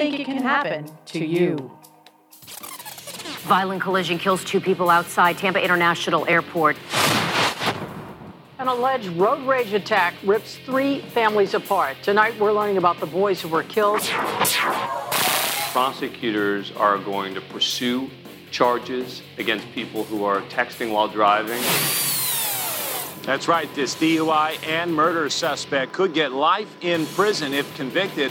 think it can happen to you. Violent collision kills two people outside Tampa International Airport. An alleged road rage attack rips three families apart. Tonight, we're learning about the boys who were killed. Prosecutors are going to pursue charges against people who are texting while driving. That's right. This DUI and murder suspect could get life in prison if convicted.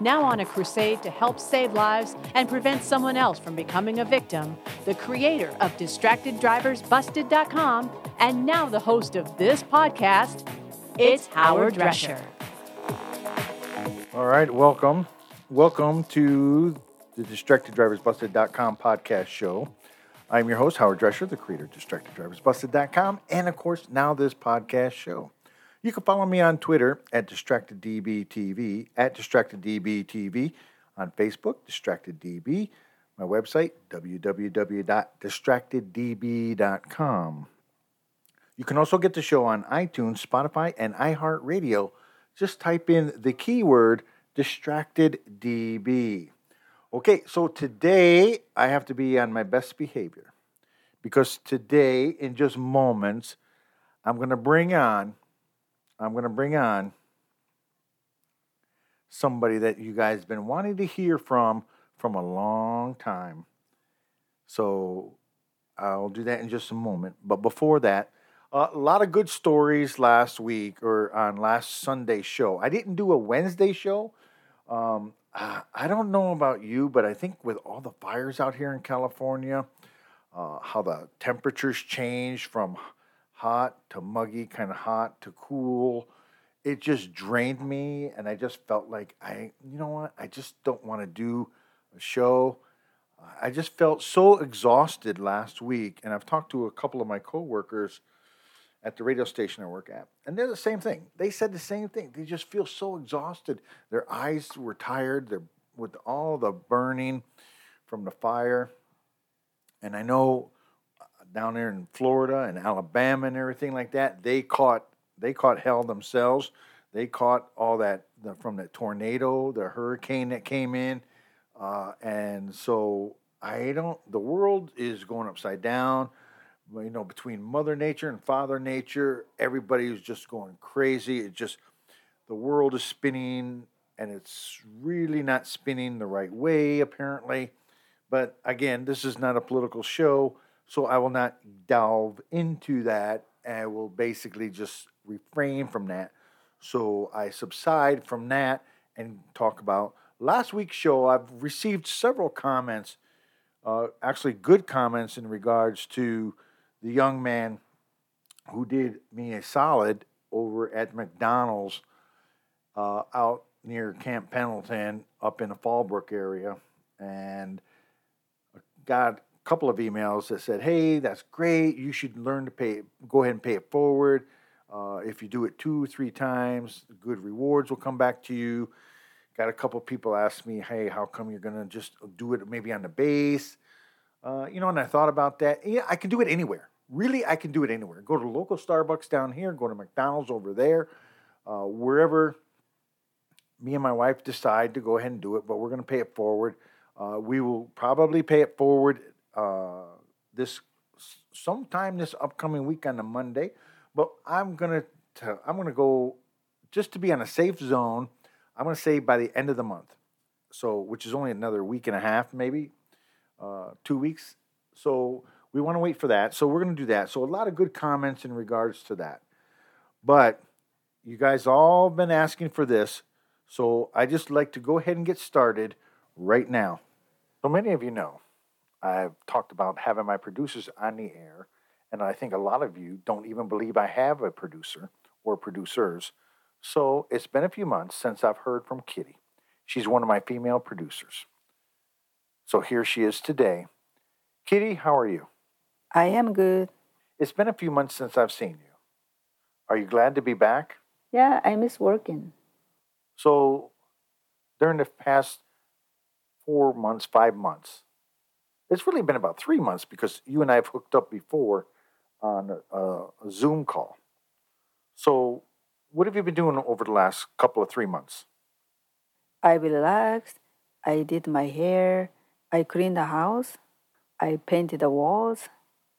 Now on a crusade to help save lives and prevent someone else from becoming a victim, the creator of DistractedDriversBusted.com and now the host of this podcast, it's Howard Drescher. All right, welcome. Welcome to the DistractedDriversBusted.com podcast show. I'm your host, Howard Drescher, the creator of DistractedDriversBusted.com, and of course, now this podcast show. You can follow me on Twitter at DistractedDBTV, at DistractedDBTV, on Facebook, DistractedDB, my website, www.distracteddb.com. You can also get the show on iTunes, Spotify, and iHeartRadio. Just type in the keyword DistractedDB. Okay, so today I have to be on my best behavior because today, in just moments, I'm going to bring on I'm going to bring on somebody that you guys have been wanting to hear from from a long time. So I'll do that in just a moment. But before that, a lot of good stories last week or on last Sunday show. I didn't do a Wednesday show. Um, I don't know about you, but I think with all the fires out here in California, uh, how the temperatures change from hot to muggy, kind of hot to cool. It just drained me, and I just felt like I, you know what, I just don't want to do a show. I just felt so exhausted last week, and I've talked to a couple of my coworkers at the radio station I work at, and they're the same thing. They said the same thing. They just feel so exhausted. Their eyes were tired. They're with all the burning from the fire, and I know down there in Florida and Alabama and everything like that, they caught they caught hell themselves. They caught all that the, from the tornado, the hurricane that came in, uh, and so I don't. The world is going upside down. You know, between Mother Nature and Father Nature, everybody is just going crazy. It just the world is spinning, and it's really not spinning the right way, apparently. But again, this is not a political show. So I will not delve into that. I will basically just refrain from that. So I subside from that and talk about last week's show. I've received several comments, uh, actually good comments in regards to the young man who did me a solid over at McDonald's uh, out near Camp Pendleton up in the Fallbrook area. And got couple of emails that said, "Hey, that's great. You should learn to pay. Go ahead and pay it forward. Uh, if you do it two, three times, good rewards will come back to you." Got a couple people ask me, "Hey, how come you're gonna just do it maybe on the base?" Uh, you know, and I thought about that. Yeah, I can do it anywhere. Really, I can do it anywhere. Go to local Starbucks down here. Go to McDonald's over there. Uh, wherever me and my wife decide to go ahead and do it, but we're going to pay it forward. Uh, we will probably pay it forward uh, this sometime this upcoming week on a Monday. But I'm gonna i I'm gonna go just to be on a safe zone. I'm gonna say by the end of the month, so which is only another week and a half, maybe uh, two weeks. So we want to wait for that. So we're gonna do that. So a lot of good comments in regards to that. But you guys all been asking for this, so I just like to go ahead and get started right now. So many of you know I've talked about having my producers on the air, and I think a lot of you don't even believe I have a producer or producers. So it's been a few months since I've heard from Kitty. She's one of my female producers. So here she is today. Kitty, how are you? I am good. It's been a few months since I've seen you. Are you glad to be back? Yeah, I miss working. So, during the past four months, five months, it's really been about three months because you and I have hooked up before on a, a Zoom call. So, what have you been doing over the last couple of three months? I relaxed. I did my hair. I cleaned the house. I painted the walls.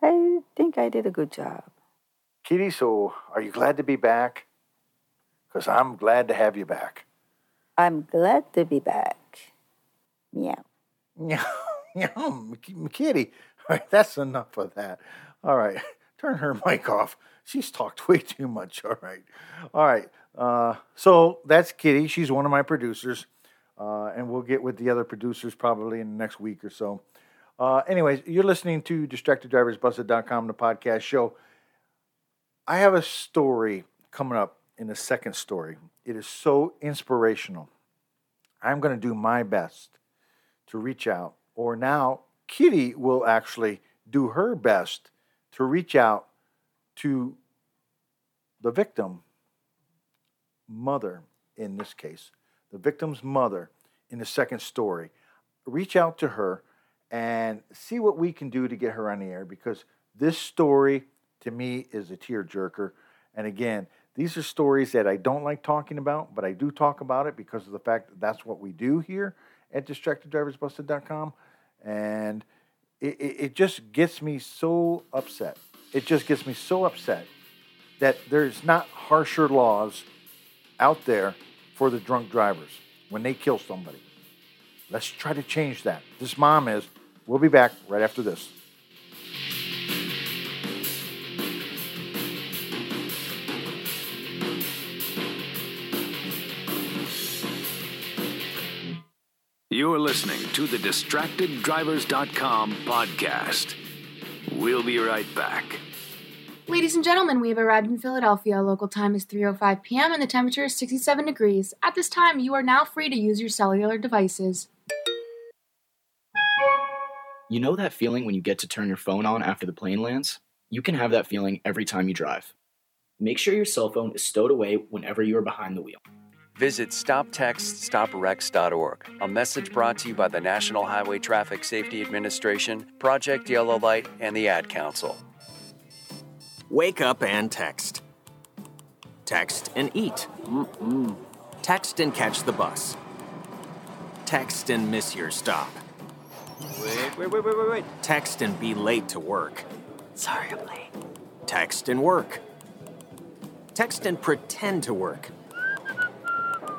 I think I did a good job. Kitty, so are you glad to be back? Because I'm glad to have you back. I'm glad to be back. Meow. Meow, meow, Kitty. All right, that's enough of that. All right, turn her mic off. She's talked way too much. All right, all right. Uh, so that's Kitty. She's one of my producers, uh, and we'll get with the other producers probably in the next week or so. Uh, anyways, you're listening to DistractedDriversBusted.com, the podcast show. I have a story coming up in the second story. It is so inspirational. I'm going to do my best to reach out, or now Kitty will actually do her best to reach out to the victim mother in this case, the victim's mother in the second story. Reach out to her and see what we can do to get her on the air because this story to me is a tearjerker. And again, these are stories that I don't like talking about, but I do talk about it because of the fact that that's what we do here at DistractedDriversBusted.com. And it, it, it just gets me so upset. It just gets me so upset that there's not harsher laws out there for the drunk drivers when they kill somebody. Let's try to change that. This mom is. We'll be back right after this. You're listening to the DistractedDrivers.com podcast. We'll be right back. Ladies and gentlemen, we have arrived in Philadelphia. Local time is 3:05 p.m. and the temperature is 67 degrees. At this time, you are now free to use your cellular devices. You know that feeling when you get to turn your phone on after the plane lands? You can have that feeling every time you drive. Make sure your cell phone is stowed away whenever you are behind the wheel. Visit StopTextStopWrecks.org, a message brought to you by the National Highway Traffic Safety Administration, Project Yellow Light, and the Ad Council. Wake up and text. Text and eat. Mm-mm. Text and catch the bus. Text and miss your stop. Wait, wait, wait, wait, wait, wait. Text and be late to work. Sorry, I'm late. Text and work. Text and pretend to work.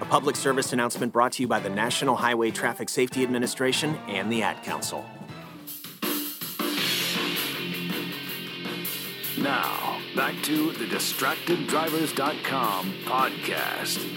A public service announcement brought to you by the National Highway Traffic Safety Administration and the Ad Council. Now, back to the DistractedDrivers.com podcast.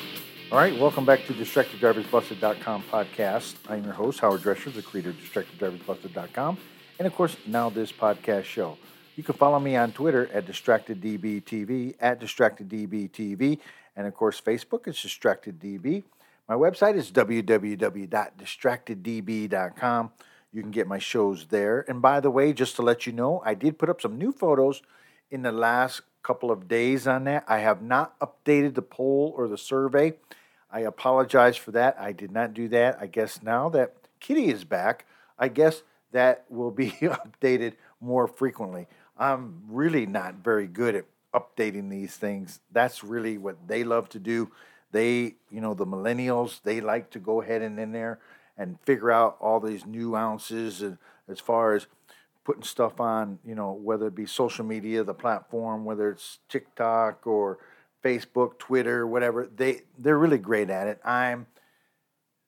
All right, welcome back to the DistractedDriversBusted.com podcast. I'm your host, Howard Drescher, the creator of DistractedDriversBusted.com, and of course, now this podcast show. You can follow me on Twitter at DistractedDBTV, at DistractedDBTV, and of course, Facebook is DistractedDB. My website is www.distracteddb.com. You can get my shows there. And by the way, just to let you know, I did put up some new photos in the last couple of days on that. I have not updated the poll or the survey. I apologize for that. I did not do that. I guess now that Kitty is back, I guess that will be updated more frequently. I'm really not very good at updating these things. That's really what they love to do. They, you know, the millennials, they like to go ahead and in there and figure out all these nuances and as far as putting stuff on, you know, whether it be social media, the platform, whether it's TikTok or Facebook, Twitter, whatever. They they're really great at it. I'm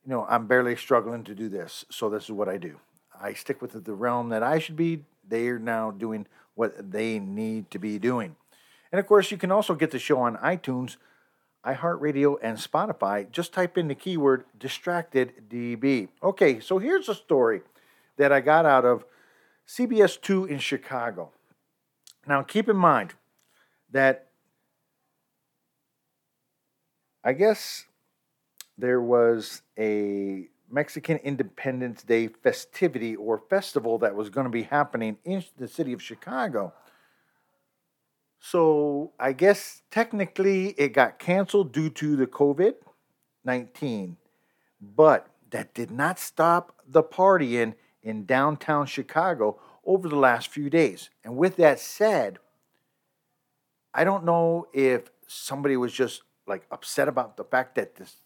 you know, I'm barely struggling to do this, so this is what I do. I stick with the realm that I should be. They are now doing what they need to be doing. And of course, you can also get the show on iTunes, iHeartRadio, and Spotify. Just type in the keyword distracted DB. Okay, so here's a story that I got out of CBS 2 in Chicago. Now, keep in mind that I guess there was a Mexican Independence Day festivity or festival that was going to be happening in the city of Chicago. So I guess technically it got canceled due to the COVID 19, but that did not stop the partying in downtown Chicago over the last few days. And with that said, I don't know if somebody was just like upset about the fact that this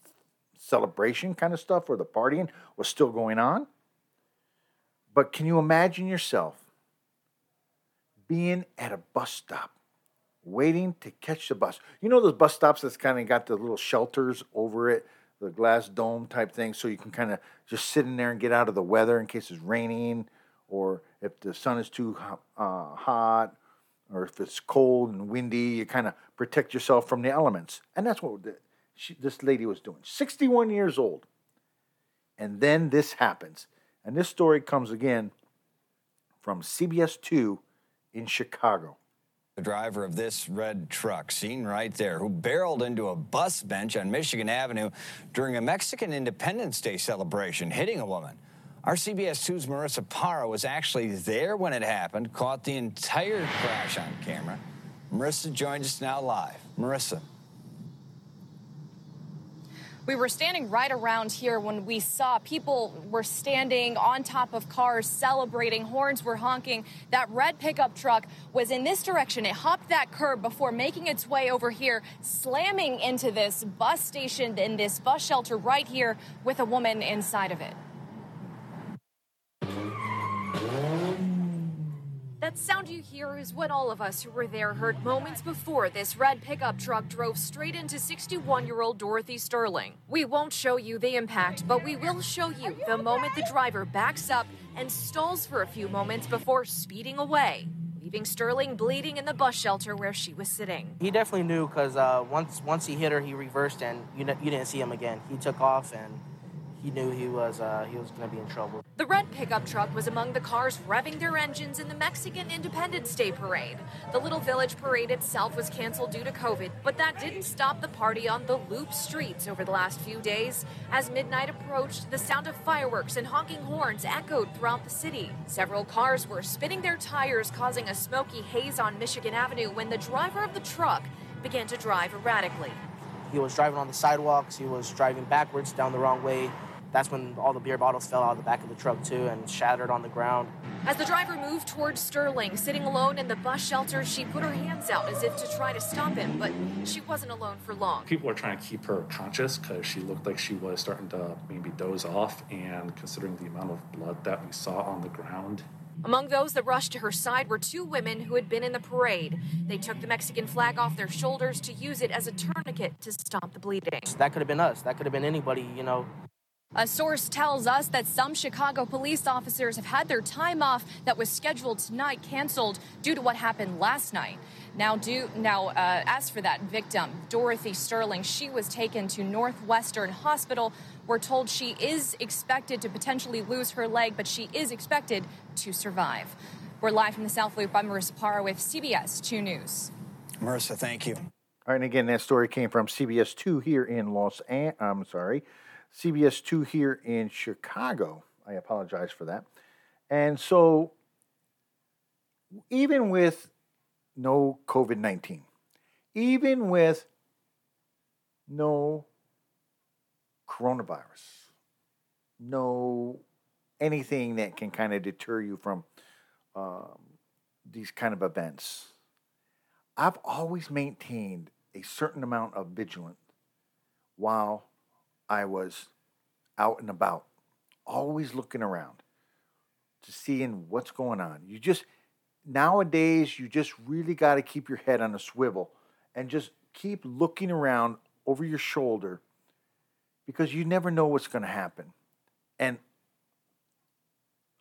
celebration kind of stuff or the partying was still going on. But can you imagine yourself being at a bus stop waiting to catch the bus? You know those bus stops that's kind of got the little shelters over it, the glass dome type thing, so you can kind of just sit in there and get out of the weather in case it's raining or if the sun is too uh, hot or if it's cold and windy, you kind of protect yourself from the elements. And that's what she, this lady was doing. 61 years old. And then this happens. And this story comes again from CBS 2 in Chicago. The driver of this red truck, seen right there, who barreled into a bus bench on Michigan Avenue during a Mexican Independence Day celebration, hitting a woman. Our CBS 2's Marissa Parra was actually there when it happened, caught the entire crash on camera. Marissa joins us now live. Marissa. We were standing right around here when we saw people were standing on top of cars celebrating, horns were honking. That red pickup truck was in this direction. It hopped that curb before making its way over here, slamming into this bus station in this bus shelter right here with a woman inside of it. That sound you hear is what all of us who were there heard moments before this red pickup truck drove straight into 61 year old Dorothy Sterling. We won't show you the impact, but we will show you the moment the driver backs up and stalls for a few moments before speeding away, leaving Sterling bleeding in the bus shelter where she was sitting. He definitely knew because uh, once once he hit her, he reversed and you, you didn't see him again. He took off and he knew he was uh, he was going to be in trouble. The red pickup truck was among the cars revving their engines in the Mexican Independence Day parade. The Little Village parade itself was canceled due to COVID, but that didn't stop the party on the loop streets over the last few days. As midnight approached, the sound of fireworks and honking horns echoed throughout the city. Several cars were spinning their tires, causing a smoky haze on Michigan Avenue when the driver of the truck began to drive erratically. He was driving on the sidewalks. He was driving backwards down the wrong way. That's when all the beer bottles fell out of the back of the truck too and shattered on the ground. As the driver moved towards Sterling, sitting alone in the bus shelter, she put her hands out as if to try to stop him, but she wasn't alone for long. People were trying to keep her conscious because she looked like she was starting to maybe doze off, and considering the amount of blood that we saw on the ground, Among those that rushed to her side were two women who had been in the parade. They took the Mexican flag off their shoulders to use it as a tourniquet to stop the bleeding. That could have been us. That could have been anybody, you know. A source tells us that some Chicago police officers have had their time off that was scheduled tonight canceled due to what happened last night. Now, do now uh, as for that victim, Dorothy Sterling, she was taken to Northwestern Hospital. We're told she is expected to potentially lose her leg, but she is expected to survive. We're live from the South Loop. I'm Marissa Parra with CBS 2 News. Marissa, thank you. All right, and again, that story came from CBS 2 here in Los An- I'm sorry, CBS 2 here in Chicago. I apologize for that. And so, even with no COVID 19, even with no coronavirus, no anything that can kind of deter you from um, these kind of events, I've always maintained a certain amount of vigilance while I was out and about, always looking around to seeing what's going on. You just nowadays you just really got to keep your head on a swivel and just keep looking around over your shoulder because you never know what's going to happen. And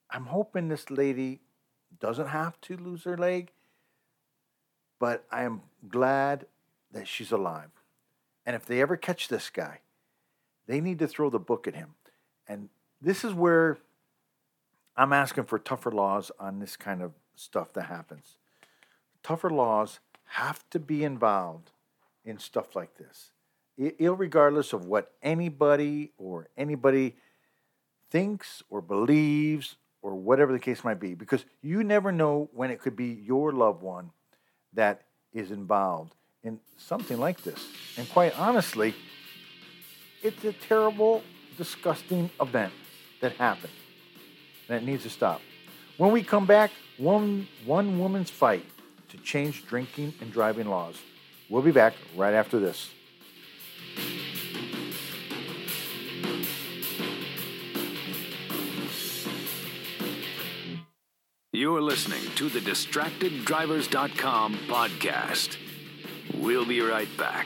I'm hoping this lady doesn't have to lose her leg, but I am glad that she's alive. And if they ever catch this guy, they need to throw the book at him. And this is where I'm asking for tougher laws on this kind of stuff that happens. Tougher laws have to be involved in stuff like this, regardless of what anybody or anybody thinks or believes or whatever the case might be, because you never know when it could be your loved one that is involved in something like this. And quite honestly, it's a terrible, disgusting event that happened. That needs to stop. When we come back, one, one woman's fight to change drinking and driving laws. We'll be back right after this. You're listening to the DistractedDrivers.com podcast. We'll be right back.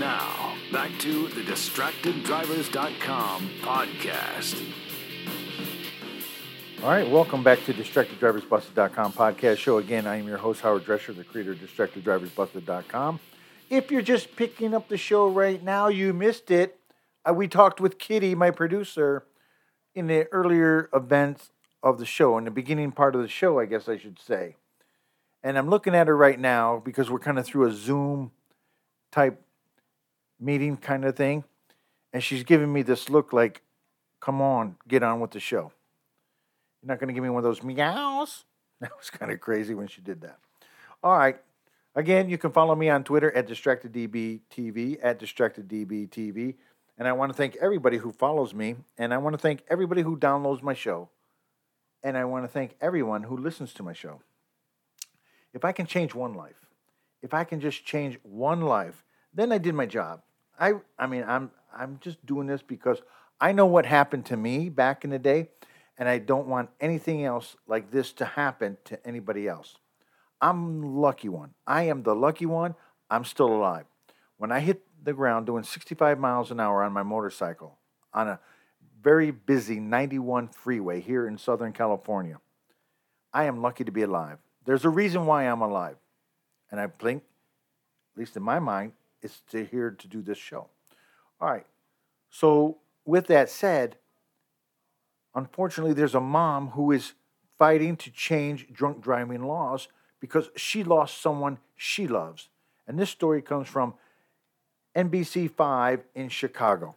Now, back to the DistractedDrivers.com podcast. All right, welcome back to DistractedDriversBusted.com podcast show. Again, I am your host, Howard Drescher, the creator of DistractedDriversBusted.com. If you're just picking up the show right now, you missed it. Uh, we talked with Kitty, my producer, in the earlier events of the show, in the beginning part of the show, I guess I should say. And I'm looking at her right now because we're kind of through a Zoom type meeting kind of thing. And she's giving me this look like, come on, get on with the show. You're not going to give me one of those meows? That was kind of crazy when she did that. All right. Again, you can follow me on Twitter at DistractedDBTV, at DistractedDBTV. And I want to thank everybody who follows me. And I want to thank everybody who downloads my show. And I want to thank everyone who listens to my show. If I can change one life, if I can just change one life, then I did my job. I, I mean, I'm, I'm just doing this because I know what happened to me back in the day and I don't want anything else like this to happen to anybody else. I'm lucky one. I am the lucky one. I'm still alive. When I hit the ground doing 65 miles an hour on my motorcycle on a very busy 91 freeway here in Southern California, I am lucky to be alive. There's a reason why I'm alive. And I think, at least in my mind, it's here to do this show. All right. So, with that said, unfortunately, there's a mom who is fighting to change drunk driving laws because she lost someone she loves. And this story comes from NBC5 in Chicago.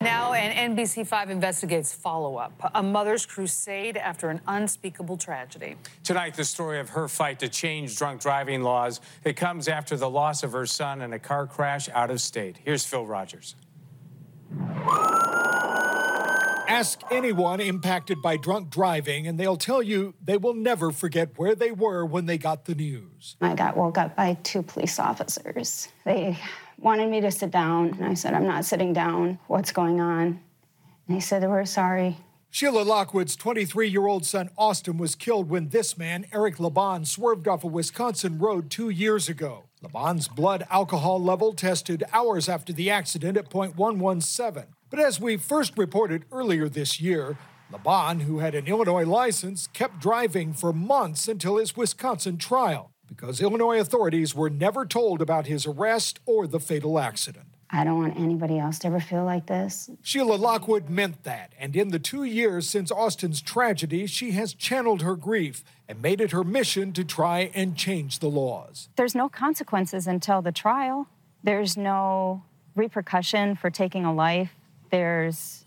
Now, an NBC5 investigates follow up a mother's crusade after an unspeakable tragedy. Tonight, the story of her fight to change drunk driving laws. It comes after the loss of her son in a car crash out of state. Here's Phil Rogers. Ask anyone impacted by drunk driving, and they'll tell you they will never forget where they were when they got the news. I got woke up by two police officers. They wanted me to sit down. And I said, I'm not sitting down. What's going on? And he said, We're sorry. Sheila Lockwood's 23 year old son Austin was killed when this man, Eric Laban, swerved off a Wisconsin road two years ago. Laban's blood alcohol level tested hours after the accident at 0.117. But as we first reported earlier this year, Laban, who had an Illinois license, kept driving for months until his Wisconsin trial because Illinois authorities were never told about his arrest or the fatal accident. I don't want anybody else to ever feel like this. Sheila Lockwood meant that, and in the two years since Austin's tragedy, she has channeled her grief and made it her mission to try and change the laws. There's no consequences until the trial, there's no repercussion for taking a life, there's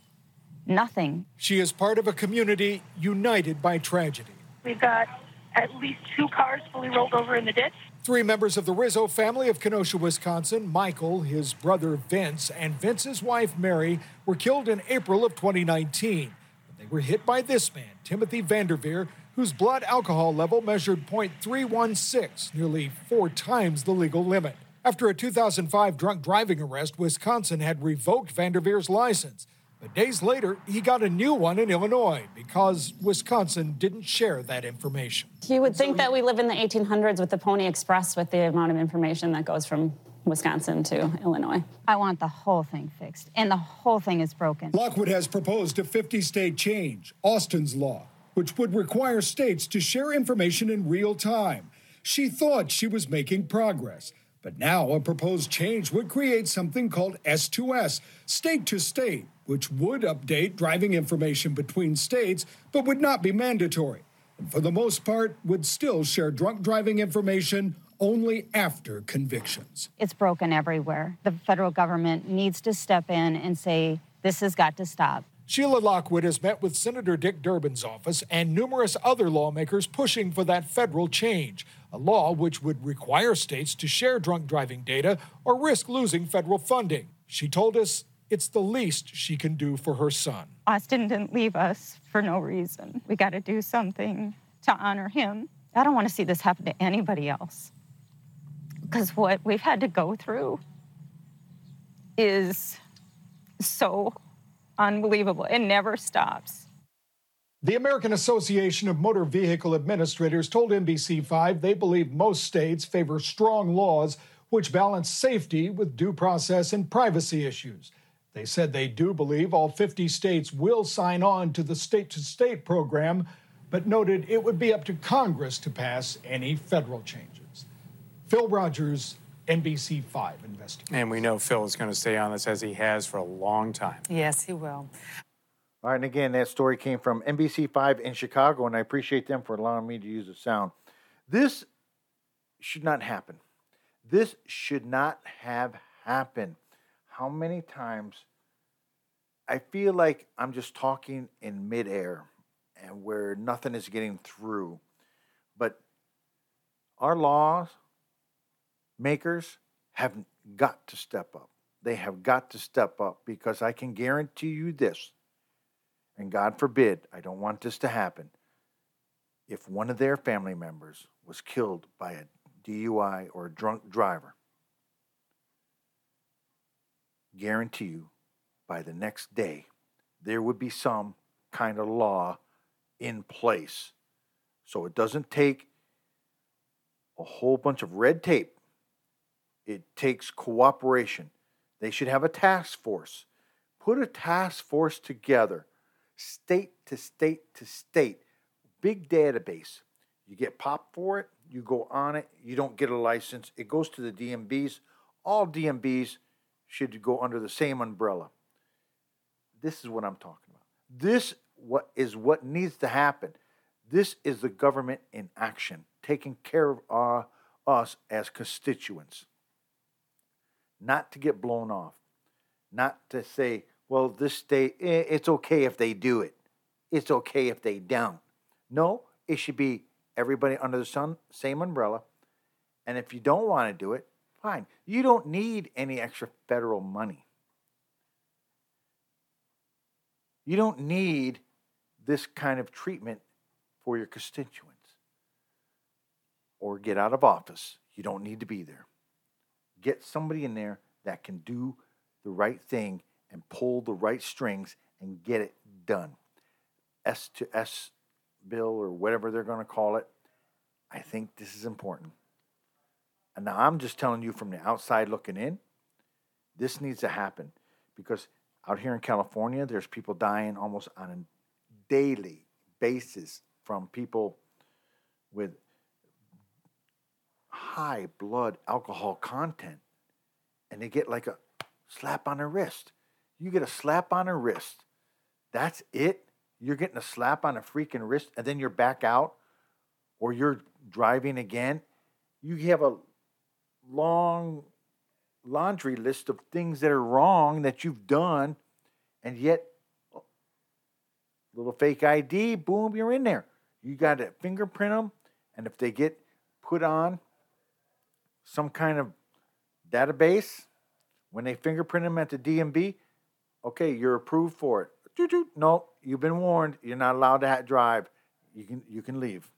nothing. She is part of a community united by tragedy. We've got at least two cars fully rolled over in the ditch. Three members of the Rizzo family of Kenosha, Wisconsin, Michael, his brother Vince, and Vince's wife Mary, were killed in April of 2019. They were hit by this man, Timothy Vanderveer, whose blood alcohol level measured 0.316, nearly four times the legal limit. After a 2005 drunk driving arrest, Wisconsin had revoked Vanderveer's license. But days later, he got a new one in Illinois because Wisconsin didn't share that information. You would think that we live in the 1800s with the Pony Express with the amount of information that goes from Wisconsin to Illinois. I want the whole thing fixed, and the whole thing is broken. Lockwood has proposed a 50 state change, Austin's law, which would require states to share information in real time. She thought she was making progress. But now a proposed change would create something called S2S, state to state, which would update driving information between states, but would not be mandatory. And for the most part, would still share drunk driving information only after convictions. It's broken everywhere. The federal government needs to step in and say, this has got to stop. Sheila Lockwood has met with Senator Dick Durbin's office and numerous other lawmakers pushing for that federal change, a law which would require states to share drunk driving data or risk losing federal funding. She told us it's the least she can do for her son. Austin didn't leave us for no reason. We got to do something to honor him. I don't want to see this happen to anybody else. Because what we've had to go through is so unbelievable. It never stops. The American Association of Motor Vehicle Administrators told NBC5 they believe most states favor strong laws which balance safety with due process and privacy issues. They said they do believe all 50 states will sign on to the state to state program, but noted it would be up to Congress to pass any federal changes. Phil Rogers, NBC5 investigator. And we know Phil is going to stay on this as he has for a long time. Yes, he will. All right, and again, that story came from NBC5 in Chicago, and I appreciate them for allowing me to use the sound. This should not happen. This should not have happened. How many times I feel like I'm just talking in midair and where nothing is getting through. But our laws makers have got to step up. They have got to step up because I can guarantee you this, and God forbid, I don't want this to happen. If one of their family members was killed by a DUI or a drunk driver, guarantee you by the next day there would be some kind of law in place. So it doesn't take a whole bunch of red tape it takes cooperation. They should have a task force. Put a task force together, state to state to state, big database. You get popped for it, you go on it, you don't get a license, it goes to the DMVs. All DMVs should go under the same umbrella. This is what I'm talking about. This what is what needs to happen. This is the government in action, taking care of our, us as constituents not to get blown off, not to say, well, this state, eh, it's okay if they do it, it's okay if they don't. No, it should be everybody under the sun, same umbrella. And if you don't want to do it, fine. You don't need any extra federal money. You don't need this kind of treatment for your constituents. Or get out of office. You don't need to be there get somebody in there that can do the right thing and pull the right strings and get it done. S to S bill or whatever they're going to call it. I think this is important. And now I'm just telling you from the outside looking in, this needs to happen because out here in California, there's people dying almost on a daily basis from people with high blood alcohol content. And they get like a slap on the wrist. You get a slap on the wrist. That's it. You're getting a slap on a freaking wrist, and then you're back out, or you're driving again. You have a long laundry list of things that are wrong that you've done, and yet little fake ID, boom, you're in there. You got to fingerprint them, and if they get put on some kind of database, when they fingerprint them at the DMV, okay, you're approved for it. No, you've been warned. You're not allowed to drive. You can you can leave.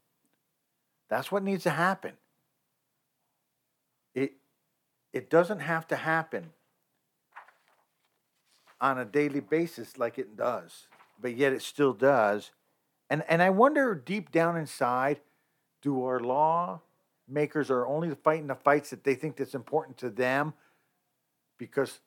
That's what needs to happen. It doesn't have to happen on a daily basis like it does, but yet it still does. And and I wonder deep down inside, do our law makers are only fighting the fights that they think that's important to them because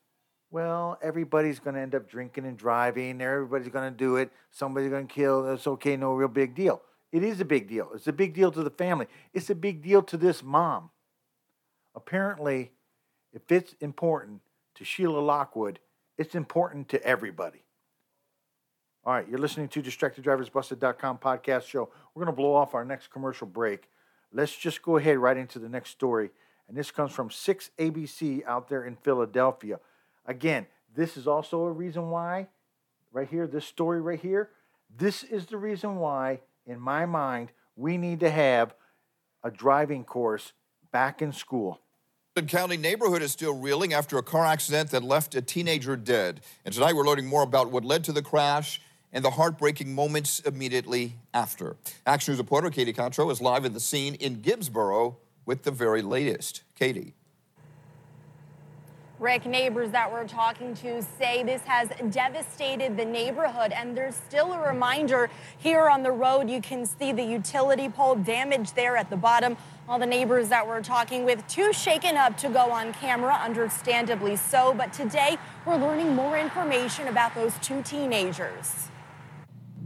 well, everybody's going to end up drinking and driving. Everybody's going to do it. Somebody's going to kill. It's okay. No real big deal. It is a big deal. It's a big deal to the family. It's a big deal to this mom. Apparently, if it's important to Sheila Lockwood, it's important to everybody. All right, you're listening to DistractedDriversBusted.com podcast show. We're going to blow off our next commercial break. Let's just go ahead right into the next story. And this comes from 6ABC out there in Philadelphia. Again, this is also a reason why, right here, this story right here, this is the reason why, in my mind, we need to have a driving course back in school. County neighborhood is still reeling after a car accident that left a teenager dead. And tonight we're learning more about what led to the crash and the heartbreaking moments immediately after. Action News reporter Katie Katro is live at the scene in Gibbsboro with the very latest. Katie. Rick, neighbors that we're talking to say this has devastated the neighborhood, and there's still a reminder here on the road. You can see the utility pole damage there at the bottom. All the neighbors that we're talking with, too shaken up to go on camera, understandably so. But today, we're learning more information about those two teenagers.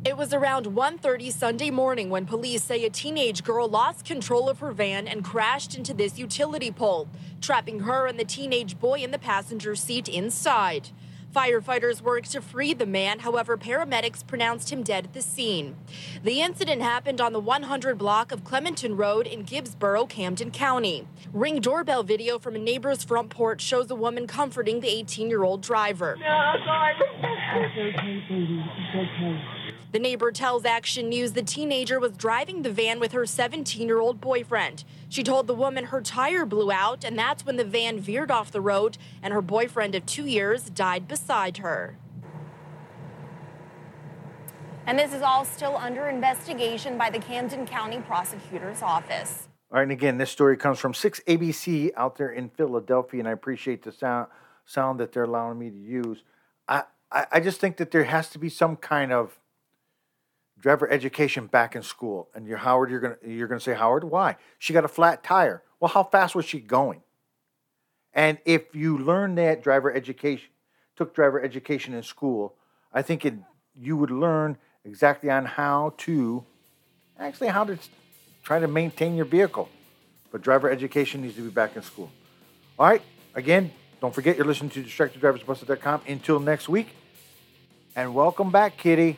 It was around 1:30 Sunday morning when police say a teenage girl lost control of her van and crashed into this utility pole, trapping her and the teenage boy in the passenger seat inside. Firefighters worked to free the man, however, paramedics pronounced him dead at the scene. The incident happened on the 100 block of Clementon Road in Gibbsboro, Camden County. Ring doorbell video from a neighbor's front porch shows a woman comforting the 18 year old driver. The neighbor tells Action News the teenager was driving the van with her 17 year old boyfriend. She told the woman her tire blew out, and that's when the van veered off the road, and her boyfriend of two years died beside her. And this is all still under investigation by the Camden County Prosecutor's Office. All right, and again, this story comes from 6ABC out there in Philadelphia, and I appreciate the sound sound that they're allowing me to use. I, I, I just think that there has to be some kind of driver education back in school. And you're Howard, you're gonna you're gonna say, Howard, why? She got a flat tire. Well, how fast was she going? And if you learn that driver education, took driver education in school, I think it, you would learn exactly on how to actually how to try to maintain your vehicle. But driver education needs to be back in school. All right. Again, don't forget you're listening to DistractedDriversBusted.com. Until next week. And welcome back, Kitty.